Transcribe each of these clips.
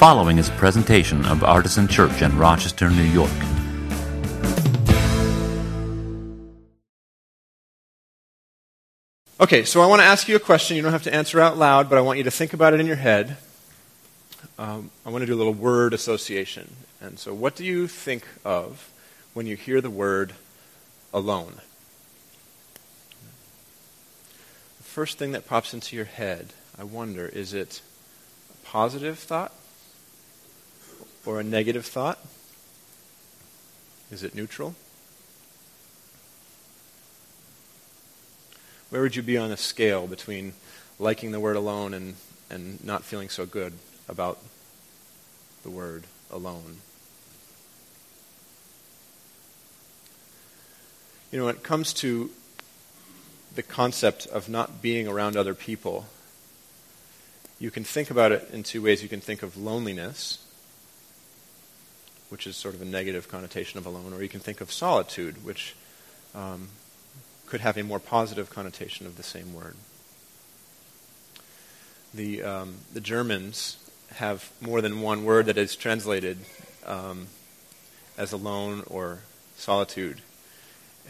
following is a presentation of Artisan Church in Rochester, New York. Okay, so I want to ask you a question. You don't have to answer out loud, but I want you to think about it in your head. Um, I want to do a little word association. And so, what do you think of when you hear the word alone? The first thing that pops into your head, I wonder, is it a positive thought or a negative thought? Is it neutral? Where would you be on a scale between liking the word alone and, and not feeling so good about the word alone? You know, when it comes to the concept of not being around other people, you can think about it in two ways. You can think of loneliness, which is sort of a negative connotation of alone, or you can think of solitude, which um, could have a more positive connotation of the same word. The, um, the Germans have more than one word that is translated um, as alone or solitude.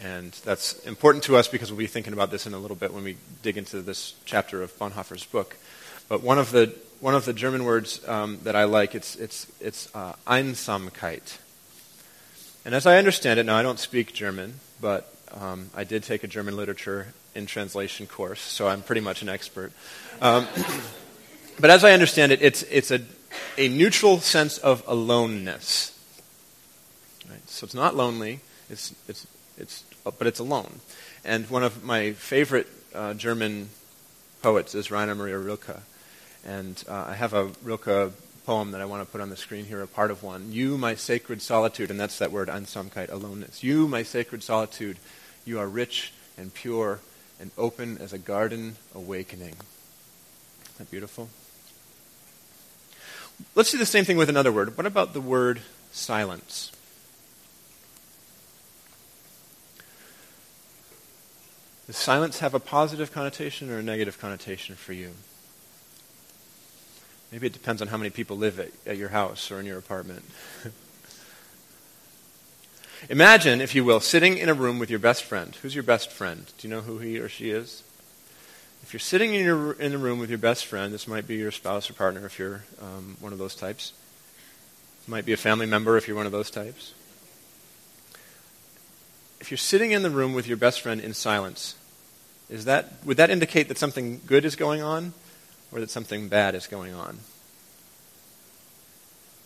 And that's important to us because we'll be thinking about this in a little bit when we dig into this chapter of Bonhoeffer's book. But one of the, one of the German words um, that I like, it's, it's, it's uh, Einsamkeit. And as I understand it, now I don't speak German, but um, I did take a German literature in translation course, so I'm pretty much an expert. Um, but as I understand it, it's, it's a, a neutral sense of aloneness. Right? So it's not lonely, it's, it's, it's, but it's alone. And one of my favorite uh, German poets is Rainer Maria Rilke. And uh, I have a Rilke poem that I want to put on the screen here, a part of one. You, my sacred solitude, and that's that word, Einsamkeit, aloneness. You, my sacred solitude, you are rich and pure and open as a garden awakening. Isn't that beautiful? Let's do the same thing with another word. What about the word silence? Does silence have a positive connotation or a negative connotation for you? Maybe it depends on how many people live at, at your house or in your apartment. Imagine, if you will, sitting in a room with your best friend. Who's your best friend? Do you know who he or she is? If you're sitting in, your, in the room with your best friend, this might be your spouse or partner if you're um, one of those types. It might be a family member if you're one of those types. If you're sitting in the room with your best friend in silence, is that, would that indicate that something good is going on or that something bad is going on?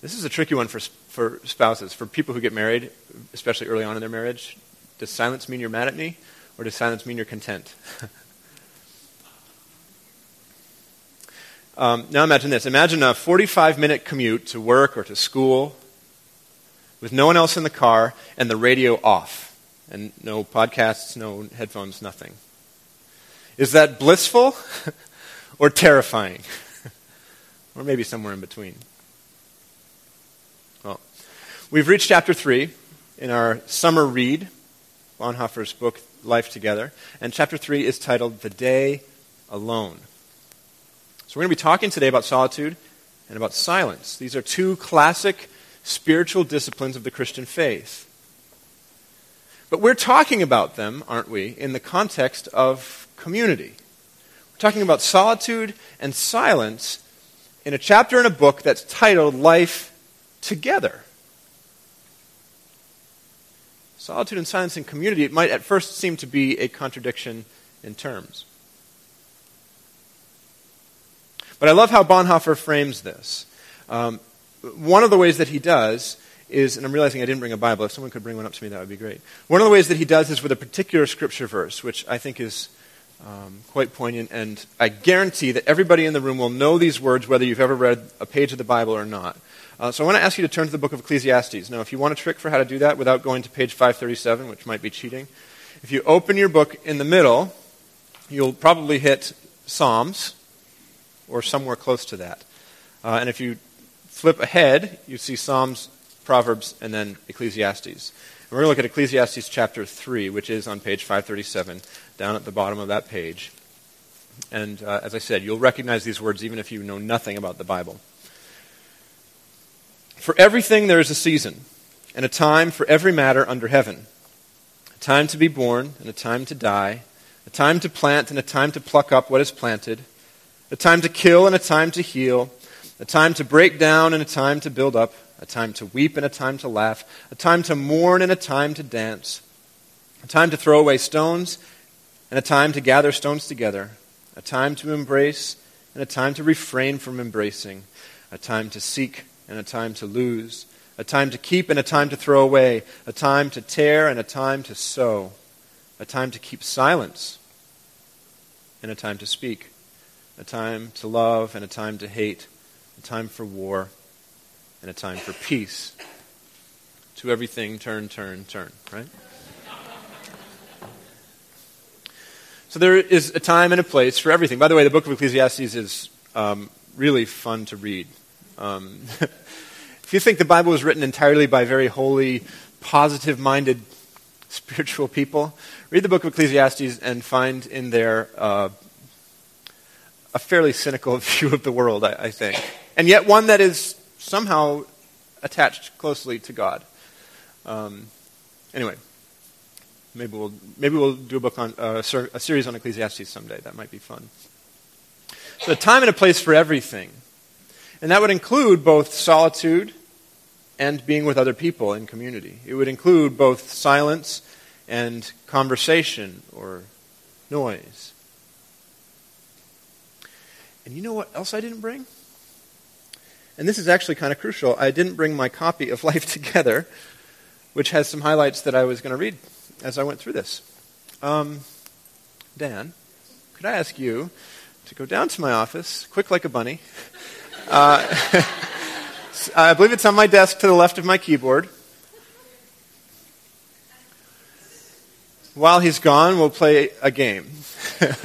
This is a tricky one for, for spouses. For people who get married, especially early on in their marriage, does silence mean you're mad at me, or does silence mean you're content? um, now imagine this. Imagine a 45 minute commute to work or to school with no one else in the car and the radio off, and no podcasts, no headphones, nothing. Is that blissful or terrifying? or maybe somewhere in between? Well, We've reached chapter 3 in our summer read, Bonhoeffer's book, Life Together. And chapter 3 is titled The Day Alone. So we're going to be talking today about solitude and about silence. These are two classic spiritual disciplines of the Christian faith. But we're talking about them, aren't we, in the context of community. Talking about solitude and silence in a chapter in a book that's titled Life Together. Solitude and silence in community, it might at first seem to be a contradiction in terms. But I love how Bonhoeffer frames this. Um, one of the ways that he does is, and I'm realizing I didn't bring a Bible. If someone could bring one up to me, that would be great. One of the ways that he does is with a particular scripture verse, which I think is um, quite poignant, and I guarantee that everybody in the room will know these words whether you've ever read a page of the Bible or not. Uh, so I want to ask you to turn to the book of Ecclesiastes. Now, if you want a trick for how to do that without going to page 537, which might be cheating, if you open your book in the middle, you'll probably hit Psalms or somewhere close to that. Uh, and if you flip ahead, you see Psalms, Proverbs, and then Ecclesiastes. And we're going to look at Ecclesiastes chapter 3, which is on page 537, down at the bottom of that page. And uh, as I said, you'll recognize these words even if you know nothing about the Bible. For everything there is a season, and a time for every matter under heaven a time to be born, and a time to die, a time to plant, and a time to pluck up what is planted, a time to kill, and a time to heal, a time to break down, and a time to build up, a time to weep, and a time to laugh, a time to mourn, and a time to dance, a time to throw away stones, and a time to gather stones together, a time to embrace, and a time to refrain from embracing, a time to seek, and a time to lose, a time to keep and a time to throw away, a time to tear and a time to sow, a time to keep silence and a time to speak, a time to love and a time to hate, a time for war and a time for peace. To everything, turn, turn, turn, right? So there is a time and a place for everything. By the way, the book of Ecclesiastes is um, really fun to read. Um, if you think the Bible was written entirely by very holy, positive minded spiritual people, read the book of Ecclesiastes and find in there uh, a fairly cynical view of the world, I, I, think. And yet one that is somehow attached closely to God. Um, anyway, maybe we'll, maybe we'll do a book on uh, a series on Ecclesiastes someday. That might be fun. So, a time and a place for everything. And that would include both solitude and being with other people in community. It would include both silence and conversation or noise. And you know what else I didn't bring? And this is actually kind of crucial. I didn't bring my copy of Life Together, which has some highlights that I was going to read as I went through this. Um, Dan, could I ask you to go down to my office, quick like a bunny, uh, I believe it's on my desk to the left of my keyboard. While he's gone, we'll play a game.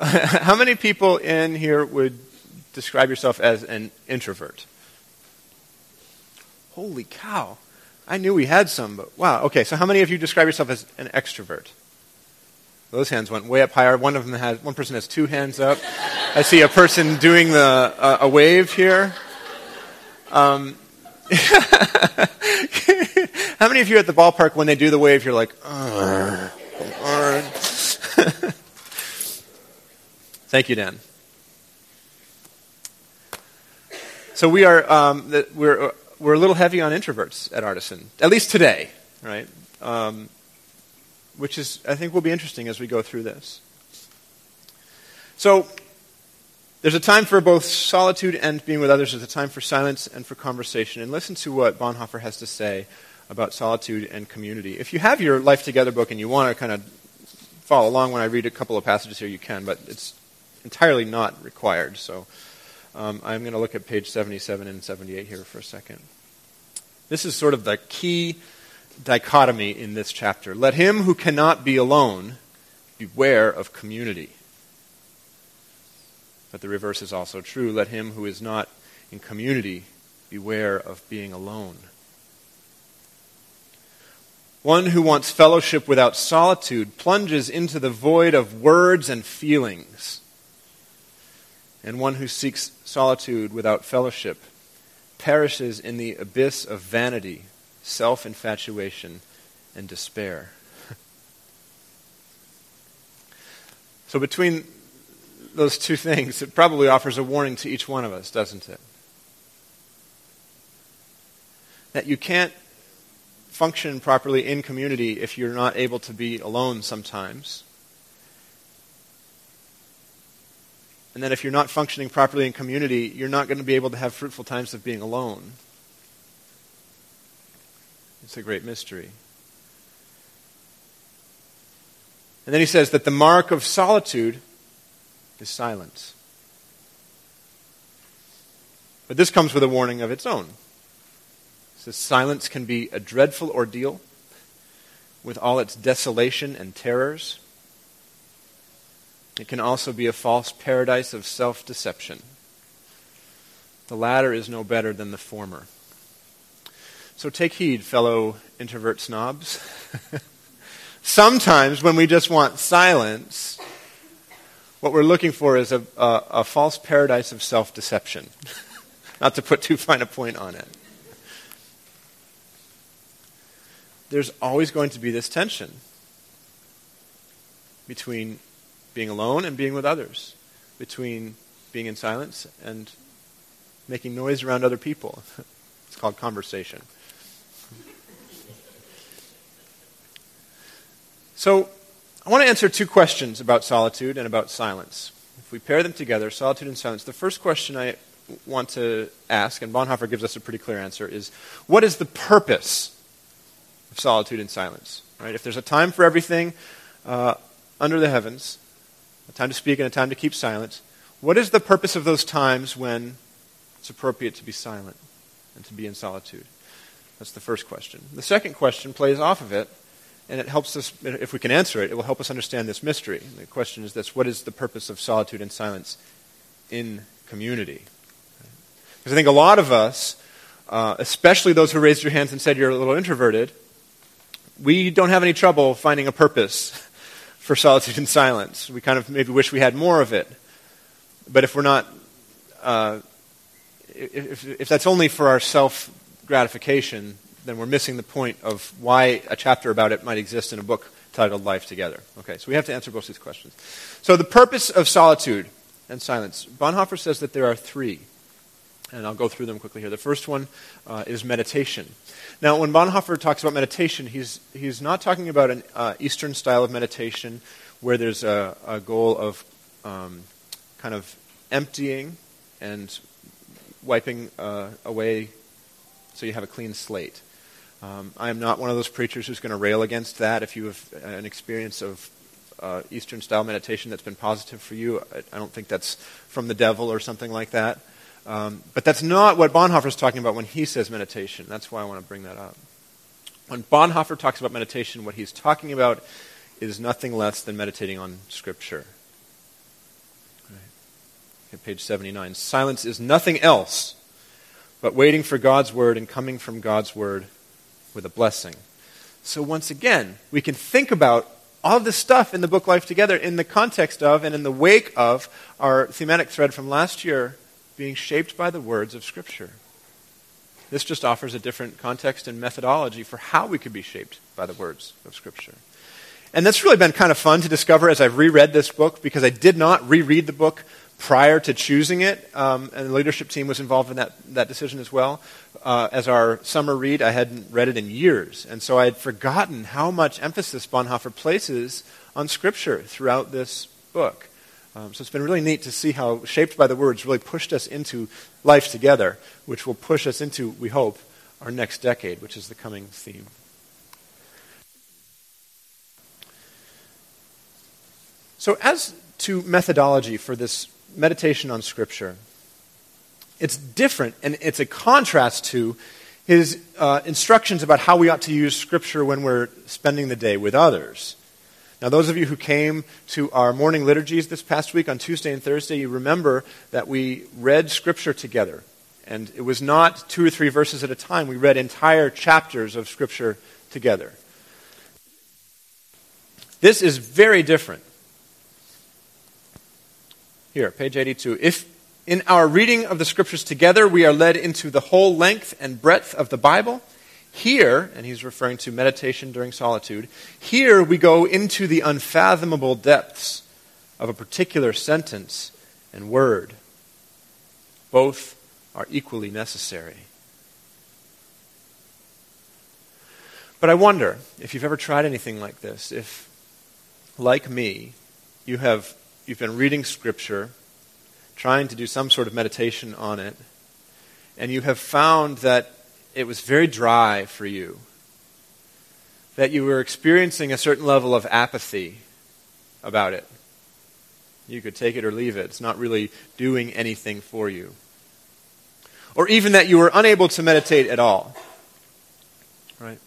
How many people in here would describe yourself as an introvert? Holy cow. I knew we had some, but wow. Okay, so how many of you describe yourself as an extrovert? Those hands went way up higher. One of them has one person has two hands up. I see a person doing the uh, a wave here. Um, how many of you at the ballpark when they do the wave you're like, Thank you, Dan. So we are um, we're we're a little heavy on introverts at Artisan, at least today, right? Um, which is, I think, will be interesting as we go through this. So, there's a time for both solitude and being with others. There's a time for silence and for conversation. And listen to what Bonhoeffer has to say about solitude and community. If you have your Life Together book and you want to kind of follow along when I read a couple of passages here, you can, but it's entirely not required. So um, I'm going to look at page 77 and 78 here for a second. This is sort of the key dichotomy in this chapter. Let him who cannot be alone beware of community. But the reverse is also true. Let him who is not in community beware of being alone. One who wants fellowship without solitude plunges into the void of words and feelings. And one who seeks solitude without fellowship perishes in the abyss of vanity self infatuation, and despair. so, between those two things, it probably offers a warning to each one of us, doesn't it? That you can't function properly in community if you're not able to be alone sometimes. And that if you're not functioning properly in community, you're not going to be able to have fruitful times of being alone. It's a great mystery. And then he says that the mark of solitude is silence. But this comes with a warning of its own. It says silence can be a dreadful ordeal with all its desolation and terrors. It can also be a false paradise of self deception. The latter is no better than the former. So take heed, fellow introvert snobs. Sometimes when we just want silence, what we're looking for is a, a, a false paradise of self deception. Not to put too fine a point on it. There's always going to be this tension between being alone and being with others, between being in silence and making noise around other people. It's called conversation. So, I want to answer two questions about solitude and about silence. If we pair them together, solitude and silence, the first question I want to ask, and Bonhoeffer gives us a pretty clear answer, is what is the purpose of solitude and silence? Right? If there's a time for everything uh, under the heavens, a time to speak and a time to keep silent, what is the purpose of those times when it's appropriate to be silent and to be in solitude? That's the first question. The second question plays off of it and it helps us, if we can answer it, it will help us understand this mystery. The question is this what is the purpose of solitude and silence in community? Because I think a lot of us, uh, especially those who raised your hands and said you're a little introverted, we don't have any trouble finding a purpose for solitude and silence. We kind of maybe wish we had more of it. But if we're not, uh, if, if that's only for our self gratification, then we're missing the point of why a chapter about it might exist in a book titled Life Together. Okay, so we have to answer both these questions. So, the purpose of solitude and silence. Bonhoeffer says that there are three, and I'll go through them quickly here. The first one uh, is meditation. Now, when Bonhoeffer talks about meditation, he's, he's not talking about an uh, Eastern style of meditation where there's a, a goal of um, kind of emptying and wiping uh, away so you have a clean slate. Um, I am not one of those preachers who's going to rail against that. If you have an experience of uh, Eastern style meditation that's been positive for you, I, I, don't think that's from the devil or something like that. Um, but that's not what Bonhoeffer is talking about when he says meditation. That's why I want to bring that up. When Bonhoeffer talks about meditation, what he's talking about is nothing less than meditating on Scripture. Right. page 79. Silence is nothing else but waiting for God's Word and coming from God's Word with a blessing. So, once again, we can think about all of this stuff in the book Life Together in the context of and in the wake of our thematic thread from last year being shaped by the words of Scripture. This just offers a different context and methodology for how we could be shaped by the words of Scripture. And that's really been kind of fun to discover as I've reread this book because I did not reread the book prior to choosing it, um, and the leadership team was involved in that, that decision as well. Uh, as our summer read, I hadn't read it in years, and so I had forgotten how much emphasis Bonhoeffer places on Scripture throughout this book. Um, so it's been really neat to see how Shaped by the Words really pushed us into life together, which will push us into, we hope, our next decade, which is the coming theme. So, as to methodology for this meditation on Scripture. It's different, and it's a contrast to his uh, instructions about how we ought to use Scripture when we're spending the day with others. Now, those of you who came to our morning liturgies this past week on Tuesday and Thursday, you remember that we read Scripture together. And it was not two or three verses at a time, we read entire chapters of Scripture together. This is very different. Here, page 82. If in our reading of the scriptures together we are led into the whole length and breadth of the Bible, here, and he's referring to meditation during solitude, here we go into the unfathomable depths of a particular sentence and word. Both are equally necessary. But I wonder if you've ever tried anything like this, if, like me, you have you've been reading Scripture, trying to do some sort of meditation on it, and you have found that it was very dry for you, that you were experiencing a certain level of apathy about it. You could take it or leave it. It's not really doing anything for you. Or even that you were unable to meditate at all. Right?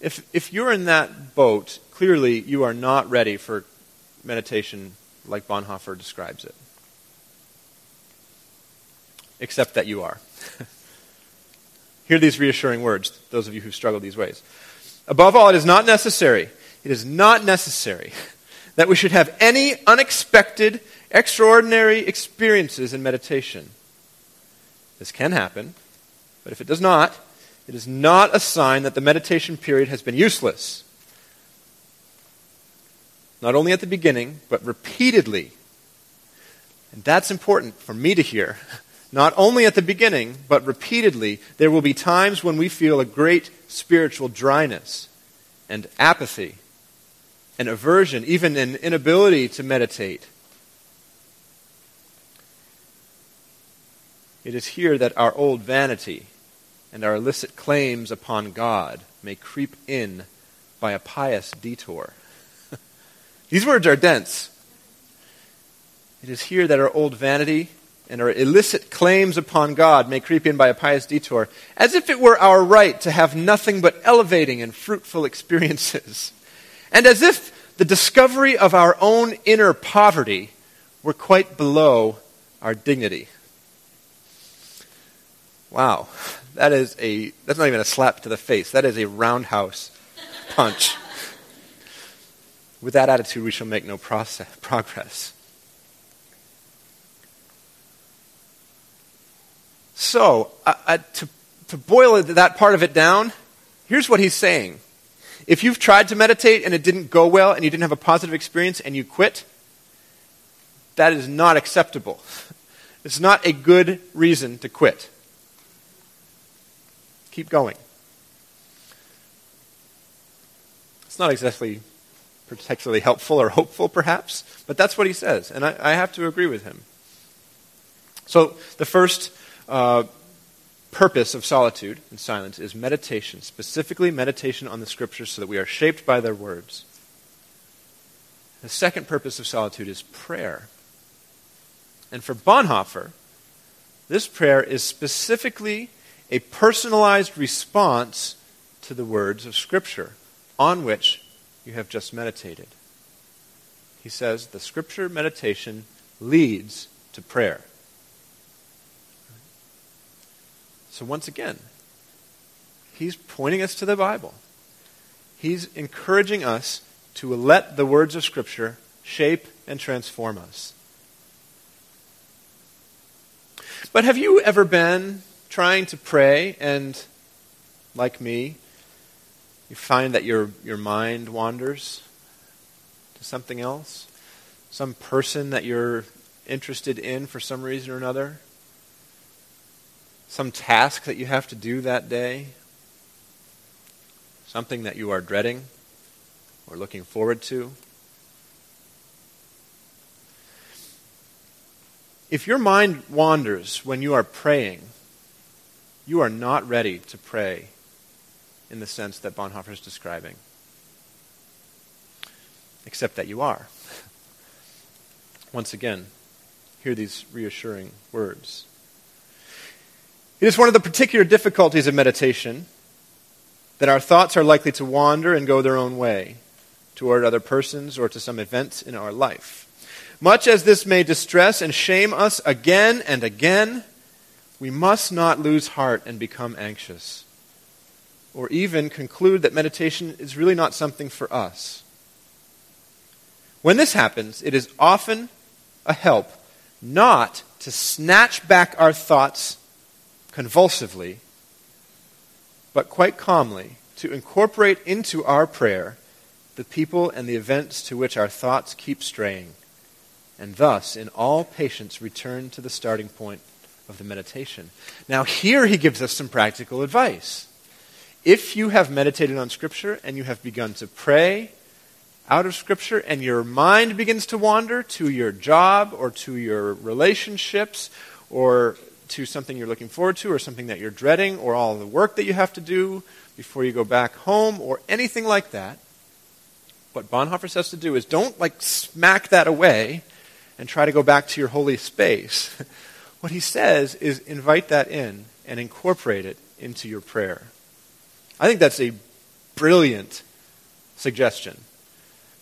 If, if you're in that boat, clearly you are not ready for meditation like Bonhoeffer describes it. Except that you are. Hear these reassuring words, those of you who struggle these ways. Above all, it is not necessary. It is not necessary that we should have any unexpected, extraordinary experiences in meditation. This can happen, but if it does not, it is not a sign that the meditation period has been useless. Not only at the beginning, but repeatedly. And that's important for me to hear. Not only at the beginning, but repeatedly, there will be times when we feel a great spiritual dryness and apathy and aversion, even an inability to meditate. It is here that our old vanity and our illicit claims upon God may creep in by a pious detour. These words are dense. It is here that our old vanity and our illicit claims upon God may creep in by a pious detour, as if it were our right to have nothing but elevating and fruitful experiences, and as if the discovery of our own inner poverty were quite below our dignity. Wow, that is a that's not even a slap to the face. That is a roundhouse punch. With that attitude, we shall make no process, progress. So, uh, uh, to, to boil that part of it down, here's what he's saying. If you've tried to meditate and it didn't go well and you didn't have a positive experience and you quit, that is not acceptable. It's not a good reason to quit. Keep going. It's not exactly particularly helpful or hopeful, perhaps, but that's what he says, and I, I have to agree with him. So, the first uh, purpose of solitude and silence is meditation, specifically meditation on the scriptures so that we are shaped by their words. The second purpose of solitude is prayer. And for Bonhoeffer, this prayer is specifically a personalized response to the words of Scripture on which you have just meditated. He says the Scripture meditation leads to prayer. So, once again, he's pointing us to the Bible. He's encouraging us to let the words of Scripture shape and transform us. But have you ever been trying to pray and, like me, you find that your, your mind wanders to something else? Some person that you're interested in for some reason or another? Some task that you have to do that day, something that you are dreading or looking forward to. If your mind wanders when you are praying, you are not ready to pray in the sense that Bonhoeffer is describing. Except that you are. Once again, hear these reassuring words. It is one of the particular difficulties of meditation that our thoughts are likely to wander and go their own way toward other persons or to some events in our life. Much as this may distress and shame us again and again, we must not lose heart and become anxious, or even conclude that meditation is really not something for us. When this happens, it is often a help not to snatch back our thoughts convulsively, but quite calmly, to incorporate into our prayer the people and the events to which our thoughts keep straying, and thus, in all patience, return to the starting point of the meditation. Now, here he gives us some practical advice. If you have meditated on Scripture and you have begun to pray out of Scripture, and your mind begins to wander to your job or to your relationships or to something you're looking forward to or something that you're dreading or all the work that you have to do before you go back home or anything like that. What Bonhoeffer says to do is don't like smack that away and try to go back to your holy space. what he says is invite that in and incorporate it into your prayer. I think that's a brilliant suggestion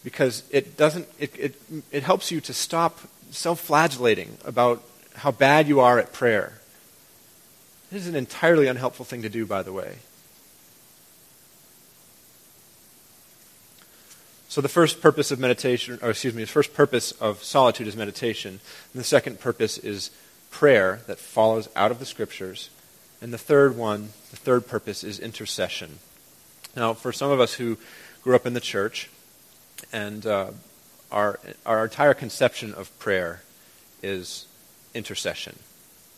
because it doesn't it, it, it helps you to stop self-flagellating about how bad you are at prayer. This is an entirely unhelpful thing to do, by the way. So the first purpose of meditation, or excuse me, the first purpose of solitude is meditation. And the second purpose is prayer that follows out of the scriptures. And the third one, the third purpose is intercession. Now, for some of us who grew up in the church, and uh, our, our entire conception of prayer is intercession.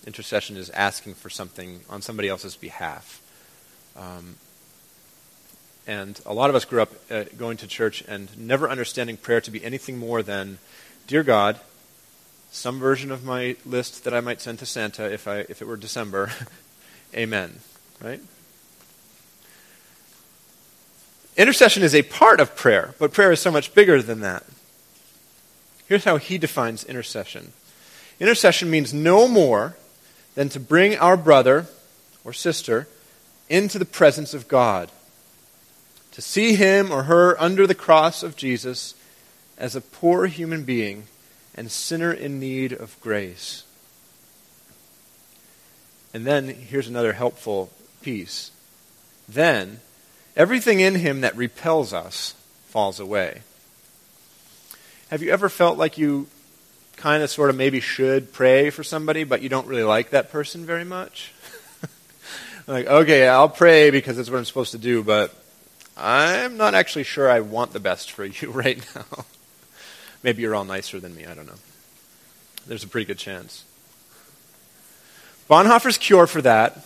Intercession is asking for something on somebody else's behalf. Um, and a lot of us grew up uh, going to church and never understanding prayer to be anything more than, Dear God, some version of my list that I might send to Santa if, I, if it were December, amen. Right? Intercession is a part of prayer, but prayer is so much bigger than that. Here's how he defines intercession intercession means no more than to bring our brother or sister into the presence of God, to see him or her under the cross of Jesus as a poor human being and sinner in need of grace. And then here's another helpful piece. Then everything in him that repels us falls away. Have you ever felt like you kind of sort of maybe should pray for somebody, but you don't really like that person very much? like, okay, I'll pray because that's what I'm supposed to do, but I'm not actually sure I want the best for you right now. maybe you're all nicer than me, I don't know. There's a pretty good chance. Bonhoeffer's cure for that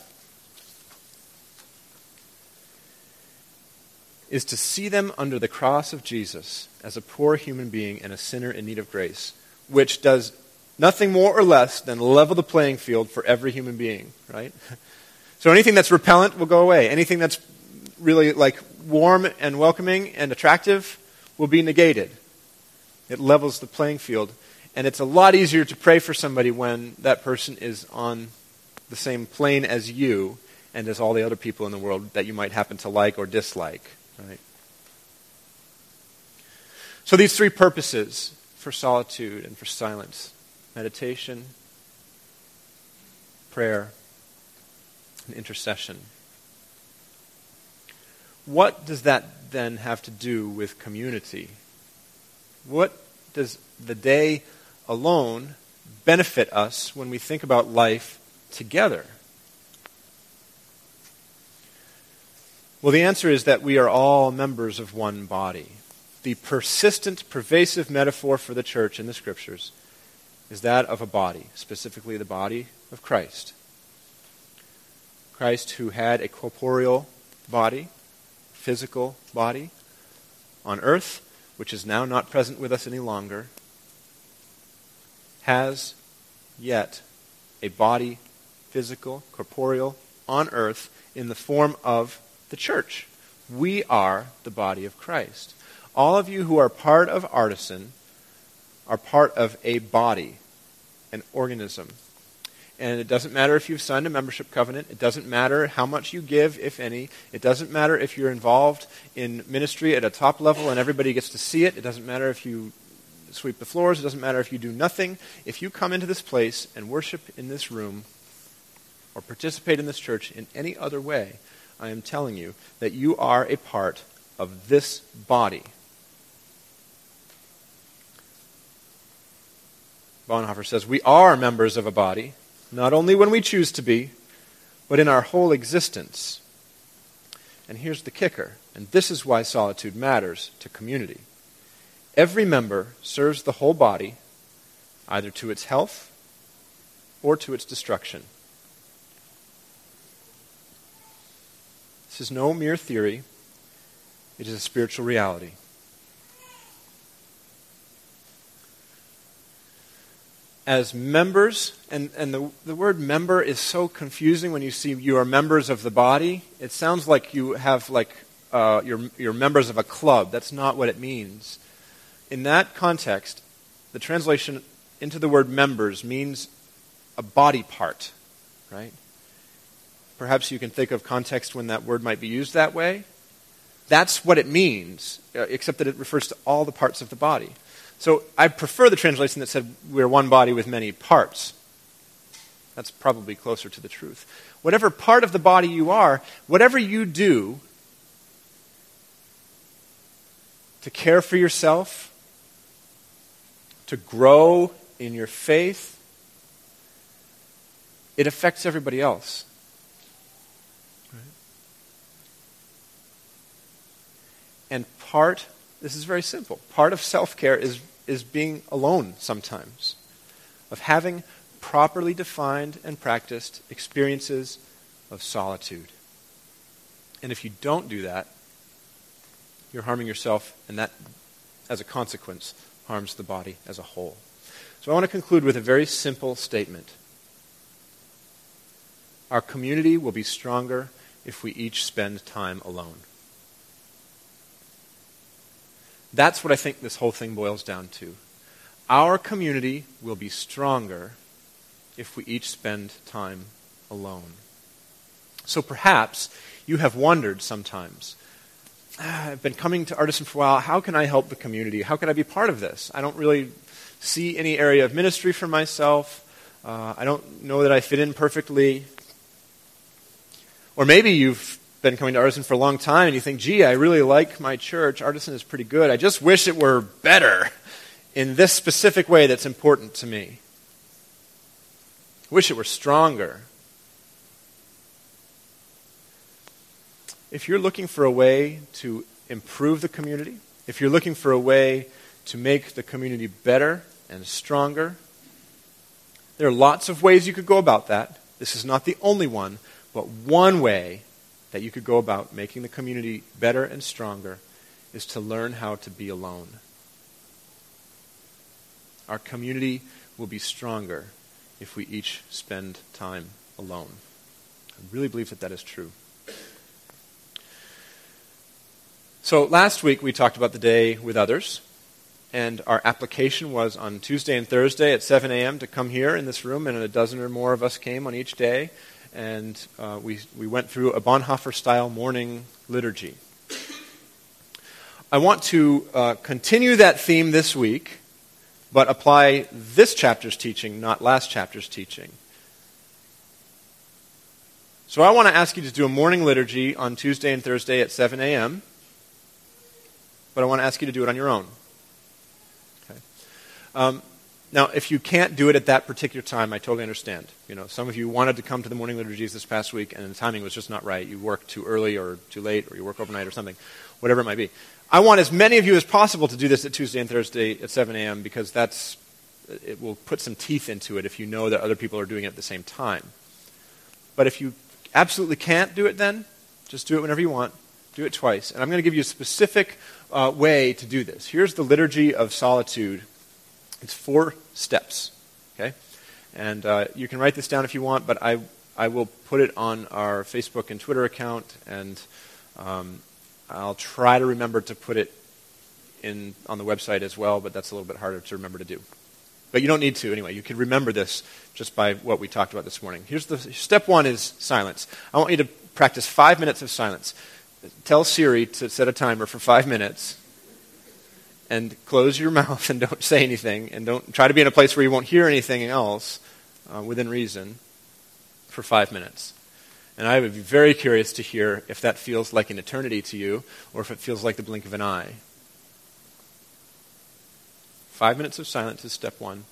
is to see them under the cross of Jesus as a poor human being and a sinner in need of grace, which does nothing more or less than level the playing field for every human being, right? So anything that's repellent will go away. Anything that's really like warm and welcoming and attractive will be negated. It levels the playing field. And it's a lot easier to pray for somebody when that person is on the same plane as you and as all the other people in the world that you might happen to like or dislike. Right? So these three purposes for solitude and for silence meditation, prayer, and intercession. What does that then have to do with community? What does the day alone benefit us when we think about life together? Well, the answer is that we are all members of one body. The persistent, pervasive metaphor for the church in the scriptures is that of a body, specifically the body of Christ. Christ, who had a corporeal body, physical body on earth, which is now not present with us any longer, has yet a body, physical, corporeal, on earth in the form of the church. We are the body of Christ. All of you who are part of Artisan are part of a body, an organism. And it doesn't matter if you've signed a membership covenant. It doesn't matter how much you give, if any. It doesn't matter if you're involved in ministry at a top level and everybody gets to see it. It doesn't matter if you sweep the floors. It doesn't matter if you do nothing. If you come into this place and worship in this room or participate in this church in any other way, I am telling you that you are a part of this body. Bonhoeffer says, We are members of a body, not only when we choose to be, but in our whole existence. And here's the kicker, and this is why solitude matters to community. Every member serves the whole body, either to its health or to its destruction. This is no mere theory, it is a spiritual reality. As members, and, and the, the word member is so confusing when you see you are members of the body. It sounds like you have like uh, you're, you're members of a club. That's not what it means. In that context, the translation into the word members means a body part, right? Perhaps you can think of context when that word might be used that way. That's what it means, uh, except that it refers to all the parts of the body. So I prefer the translation that said we're one body with many parts. That's probably closer to the truth. Whatever part of the body you are, whatever you do, to care for yourself, to grow in your faith, it affects everybody else. And part, this is very simple, part of self care is, is being alone sometimes, of having properly defined and practiced experiences of solitude. And if you don't do that, you're harming yourself, and that, as a consequence, harms the body as a whole. So I want to conclude with a very simple statement. Our community will be stronger if we each spend time alone. That's what I think this whole thing boils down to. Our community will be stronger if we each spend time alone. So perhaps you have wondered sometimes ah, I've been coming to Artisan for a while. How can I help the community? How can I be part of this? I don't really see any area of ministry for myself. Uh, I don't know that I fit in perfectly. Or maybe you've been coming to Artisan for a long time and you think, gee, I really like my church. Artisan is pretty good. I just wish it were better in this specific way that's important to me. I wish it were stronger. If you're looking for a way to improve the community, if you're looking for a way to make the community better and stronger, there are lots of ways you could go about that. This is not the only one, but one way that you could go about making the community better and stronger is to learn how to be alone. Our community will be stronger if we each spend time alone. I really believe that that is true. So last week we talked about the day with others, and our application was on Tuesday and Thursday at 7 a.m. to come here in this room, and a dozen or more of us came on each day and uh, we, we went through a Bonhoeffer style morning liturgy. I want to uh, continue that theme this week, but apply this chapter's teaching, not last chapter's teaching. So I want to ask you to do a morning liturgy on Tuesday and Thursday at 7 a.m., but I want to ask you to do it on your own. Okay. Um, now, if you can't do it at that particular time, I totally understand. You know, some of you wanted to come to the morning liturgies this past week, and the timing was just not right. You worked too early or too late, or you work overnight or something, whatever it might be. I want as many of you as possible to do this at Tuesday and Thursday at 7 a.m. because that's it will put some teeth into it if you know that other people are doing it at the same time. But if you absolutely can't do it, then just do it whenever you want. Do it twice, and I'm going to give you a specific uh, way to do this. Here's the liturgy of solitude it's four steps. Okay? And uh, you can write this down if you want, but I, I will put it on our Facebook and Twitter account, and um, I'll try to remember to put it in on the website as well, but that's a little bit harder to remember to do. But you don't need to anyway. You can remember this just by what we talked about this morning. Here's the step one is silence. I want you to practice five minutes of silence. Tell Siri to set a timer for five minutes and close your mouth and don't say anything and don't try to be in a place where you won't hear anything else uh, within reason for five minutes. And I would be very curious to hear if that feels like an eternity to you or if it feels like the blink of an eye. Five minutes of silence is step one.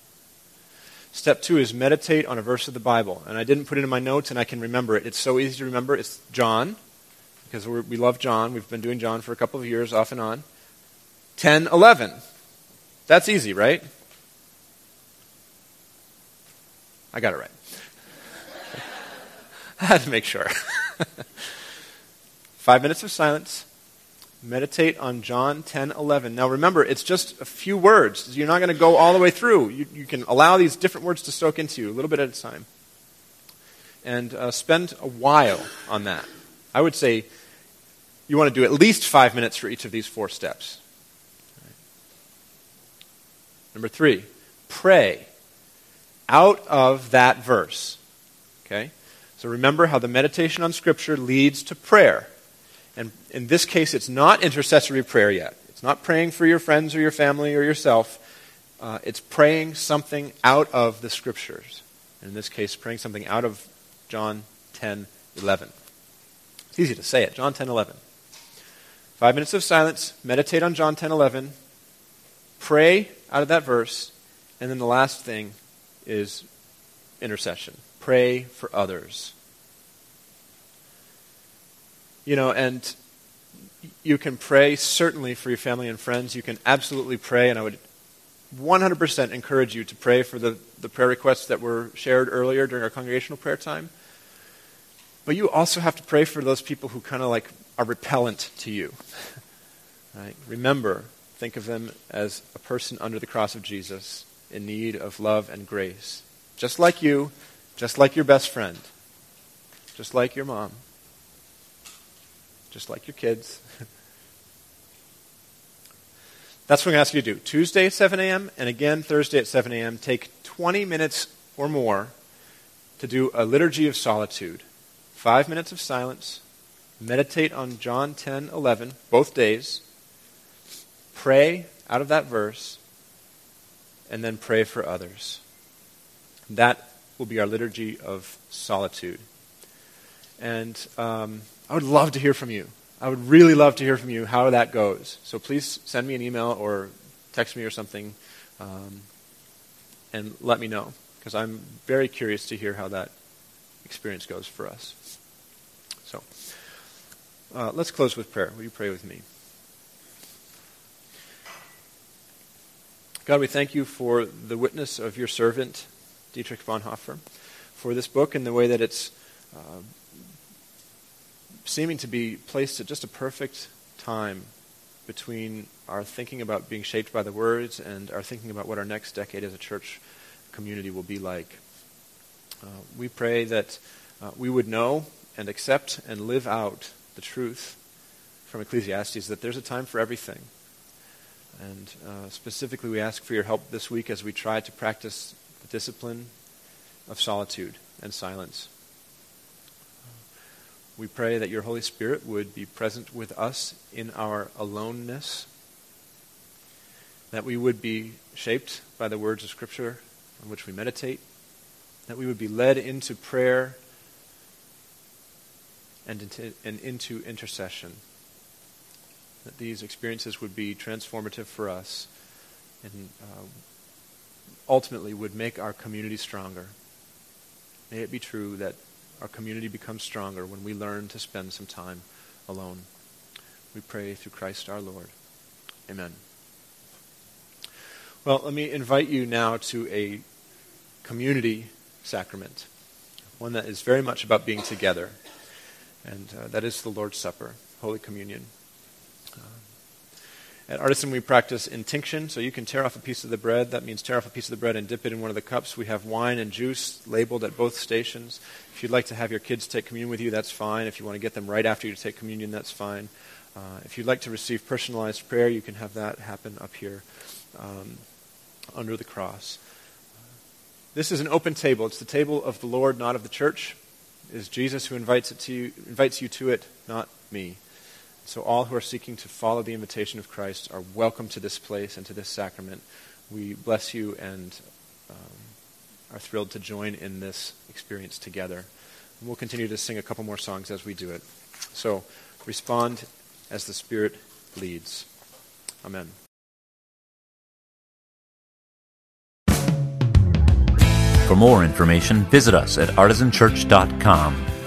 Step two is meditate on a verse of the Bible. And I didn't put it in my notes and I can remember it. It's so easy to remember. It's John, because we love John. We've been doing John for a couple of years off and on. 10, 11. That's easy, right? I got it right. I had to make sure. Five minutes of silence. Meditate on John 10, 11. Now remember, it's just a few words. You're not going to go all the way through. You, you, can allow these different words to soak into you a little bit at a time. And uh, spend a while on that. I would say you want to do at least five minutes for each of these four steps. Number three, pray out of that verse. Okay? So remember how the meditation on Scripture leads to prayer. And in this case, it's not intercessory prayer yet. It's not praying for your friends or your family or yourself. Uh, it's praying something out of the Scriptures. And in this case, praying something out of John 10 11. It's easy to say it. John 10 11. Five minutes of silence, meditate on John 10 11, pray out of that verse, and then the last thing is intercession. Pray for others. You know, and you can pray certainly for your family and friends. You can absolutely pray, and I would 100% encourage you to pray for the, the prayer requests that were shared earlier during our congregational prayer time. But you also have to pray for those people who kind of like are repellent to you. right? Remember, think of them as a person under the cross of Jesus in need of love and grace. Just like you, just like your best friend, just like your mom, just like your kids. That's what I'm going to ask you to do. Tuesday at 7 a.m. and again Thursday at 7 a.m. Take 20 minutes or more to do a liturgy of solitude. Five minutes of silence. Meditate on John 10, 11, both days. Pray out of that verse. And then pray for others. That will be our liturgy of solitude. And um, I would love to hear from you. I would really love to hear from you how that goes. So please send me an email or text me or something um, and let me know because I'm very curious to hear how that experience goes for us. So uh, let's close with prayer. Will you pray with me? God, we thank you for the witness of your servant, Dietrich Bonhoeffer, for this book and the way that it's uh, seeming to be placed at just a perfect time between our thinking about being shaped by the words and our thinking about what our next decade as a church community will be like. Uh, we pray that uh, we would know and accept and live out the truth from Ecclesiastes that there's a time for everything. And uh, specifically, we ask for your help this week as we try to practice the discipline of solitude and silence. We pray that your Holy Spirit would be present with us in our aloneness, that we would be shaped by the words of Scripture on which we meditate, that we would be led into prayer and into, and into intercession, that these experiences would be transformative for us and uh, ultimately would make our community stronger. May it be true that our community becomes stronger when we learn to spend some time alone. We pray through Christ our Lord. Amen. Well, let me invite you now to a community sacrament, one that is very much about being together, and uh, that is the Lord's Supper, Holy Communion. At Artisan, we practice intinction, so you can tear off a piece of the bread. That means tear off a piece of the bread and dip it in one of the cups. We have wine and juice labeled at both stations. If you'd like to have your kids take communion with you, that's fine. If you want to get them right after you take communion, that's fine. Uh, if you'd like to receive personalized prayer, you can have that happen up here um, under the cross. This is an open table. It's the table of the Lord, not of the church. It is Jesus who invites, it to you, invites you to it, not me. So, all who are seeking to follow the invitation of Christ are welcome to this place and to this sacrament. We bless you and um, are thrilled to join in this experience together. And we'll continue to sing a couple more songs as we do it. So, respond as the Spirit leads. Amen. For more information, visit us at artisanchurch.com